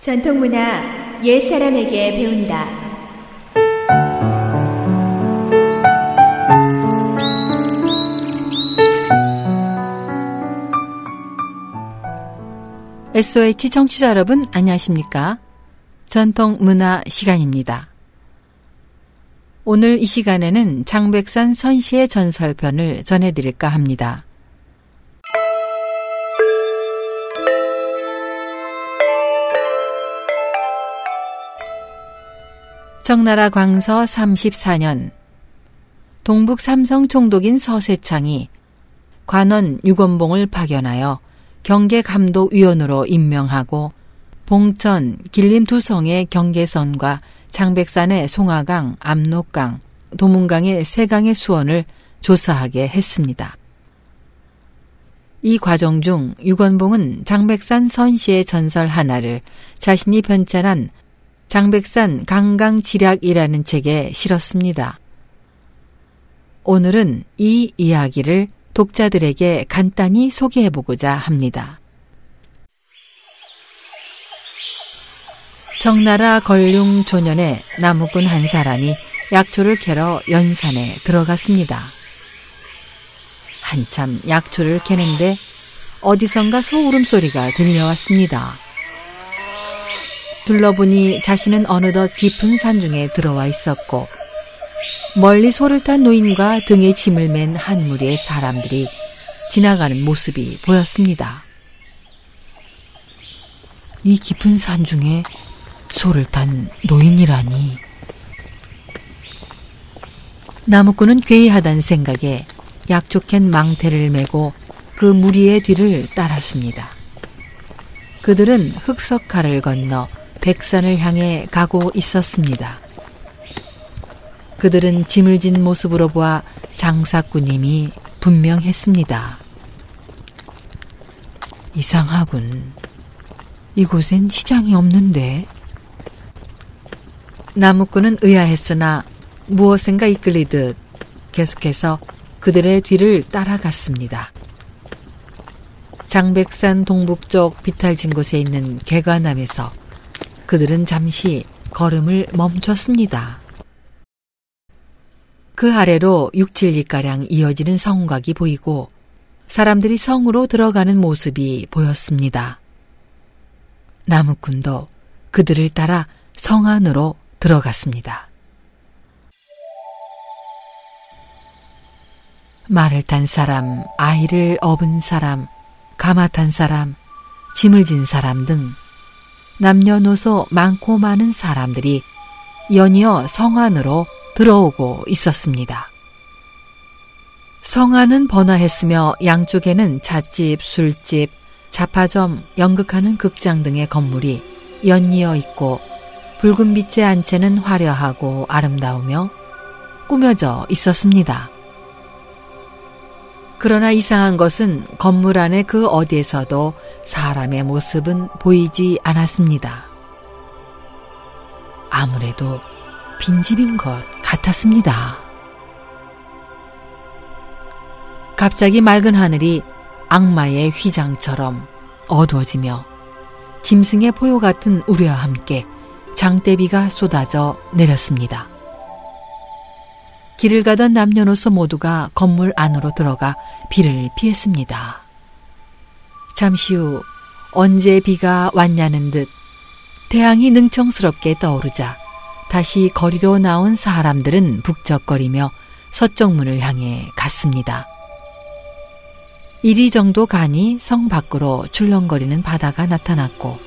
전통문화 옛 사람에게 배운다. SOH 청취자 여러분 안녕하십니까? 전통문화 시간입니다. 오늘 이 시간에는 장백산 선시의 전설편을 전해드릴까 합니다. 청나라 광서 34년 동북 삼성 총독인 서세창이 관원 유건봉을 파견하여 경계 감독 위원으로 임명하고 봉천, 길림 두 성의 경계선과 장백산의 송화강, 압록강, 도문강의 세 강의 수원을 조사하게 했습니다. 이 과정 중 유건봉은 장백산 선시의 전설 하나를 자신이 편찬한 장백산 강강지략이라는 책에 실었습니다. 오늘은 이 이야기를 독자들에게 간단히 소개해 보고자 합니다. 청나라 걸륭 조년에 나무꾼 한 사람이 약초를 캐러 연산에 들어갔습니다. 한참 약초를 캐는데 어디선가 소울음 소리가 들려왔습니다. 둘러보니 자신은 어느덧 깊은 산중에 들어와 있었고 멀리 소를 탄 노인과 등에 짐을 맨 한 무리의 사람들이 지나가는 모습이 보였습니다. 이 깊은 산 중에 소를 탄 노인이라니. 나무꾼은 괴이하다는 생각에 약촉한 망태를 메고 그 무리의 뒤를 따랐습니다. 그들은 흑석가를 건너 백산을 향해 가고 있었습니다. 그들은 짐을 진 모습으로 보아 장사꾼님이 분명했습니다. 이상하군. 이곳엔 시장이 없는데. 나무꾼은 의아했으나 무엇인가 이끌리듯 계속해서 그들의 뒤를 따라갔습니다. 장백산 동북쪽 비탈진 곳에 있는 개관암에서 그들은 잠시 걸음을 멈췄습니다. 그 아래로 6, 7리가량 이어지는 성곽이 보이고 사람들이 성으로 들어가는 모습이 보였습니다. 나무꾼도 그들을 따라 성 안으로 들어갔습니다. 말을 탄 사람, 아이를 업은 사람, 가마 탄 사람, 짐을 진 사람 등 남녀노소 많고 많은 사람들이 연이어 성 안으로 들어오고 있었습니다. 성 안은 번화했으며 양쪽에는 잣집, 술집, 자파점, 연극하는 극장 등의 건물이 연이어 있고 붉은 빛의 안채는 화려하고 아름다우며 꾸며져 있었습니다. 그러나 이상한 것은 건물 안의 그 어디에서도 사람의 모습은 보이지 않았습니다. 아무래도 빈집인 것 같았습니다. 갑자기 맑은 하늘이 악마의 휘장처럼 어두워지며 짐승의 포효 같은 우려와 함께 장대비가 쏟아져 내렸습니다. 길을 가던 남녀노소 모두가 건물 안으로 들어가 비를 피했습니다. 잠시 후 언제 비가 왔냐는 듯 태양이 능청스럽게 떠오르자 다시 거리로 나온 사람들은 북적거리며 서쪽 문을 향해 갔습니다. 이리 정도 가니 성 밖으로 출렁거리는 바다가 나타났고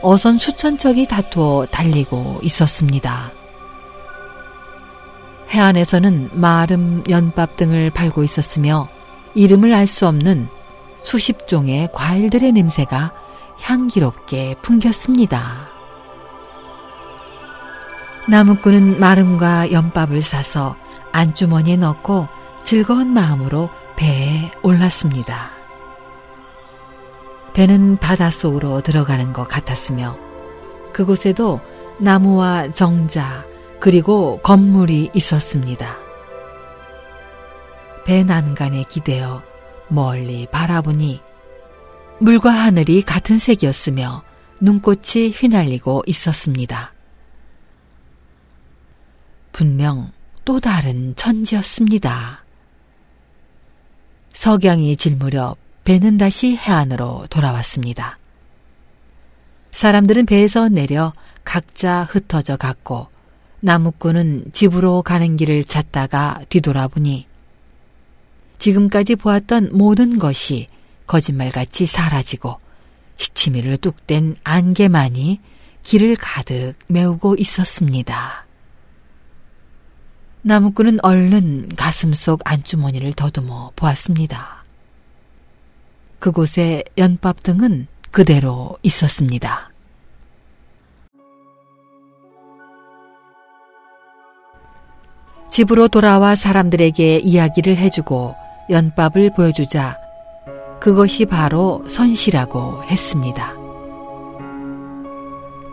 어선 수천 척이 다투어 달리고 있었습니다. 해안에서는 마름, 연밥 등을 팔고 있었으며 이름을 알 수 없는 수십 종의 과일들의 냄새가 향기롭게 풍겼습니다. 나무꾼은 마름과 연밥을 사서 안주머니에 넣고 즐거운 마음으로 배에 올랐습니다. 배는 바닷속으로 들어가는 것 같았으며 그곳에도 나무와 정자 그리고 건물이 있었습니다. 배 난간에 기대어 멀리 바라보니 물과 하늘이 같은 색이었으며 눈꽃이 휘날리고 있었습니다. 분명 또 다른 천지였습니다. 석양이 질 무렵 배는 다시 해안으로 돌아왔습니다. 사람들은 배에서 내려 각자 흩어져 갔고 나무꾼은 집으로 가는 길을 찾다가 뒤돌아보니 지금까지 보았던 모든 것이 거짓말같이 사라지고 시치미를 뚝댄 안개만이 길을 가득 메우고 있었습니다. 나무꾼은 얼른 가슴 속 안주머니를 더듬어 보았습니다. 그곳에 연밥 등은 그대로 있었습니다. 집으로 돌아와 사람들에게 이야기를 해주고 연밥을 보여주자 그것이 바로 선시라고 했습니다.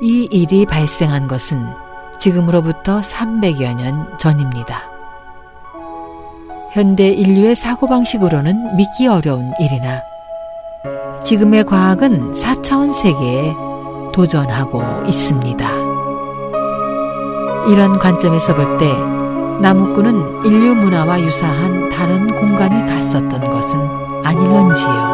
이 일이 발생한 것은 지금으로부터 300여 년 전입니다. 현대 인류의 사고방식으로는 믿기 어려운 일이나 지금의 과학은 4차원 세계에 도전하고 있습니다. 이런 관점에서 볼 때 나무꾼은 인류 문화와 유사한 다른 공간에 갔었던 것은 아닐런지요.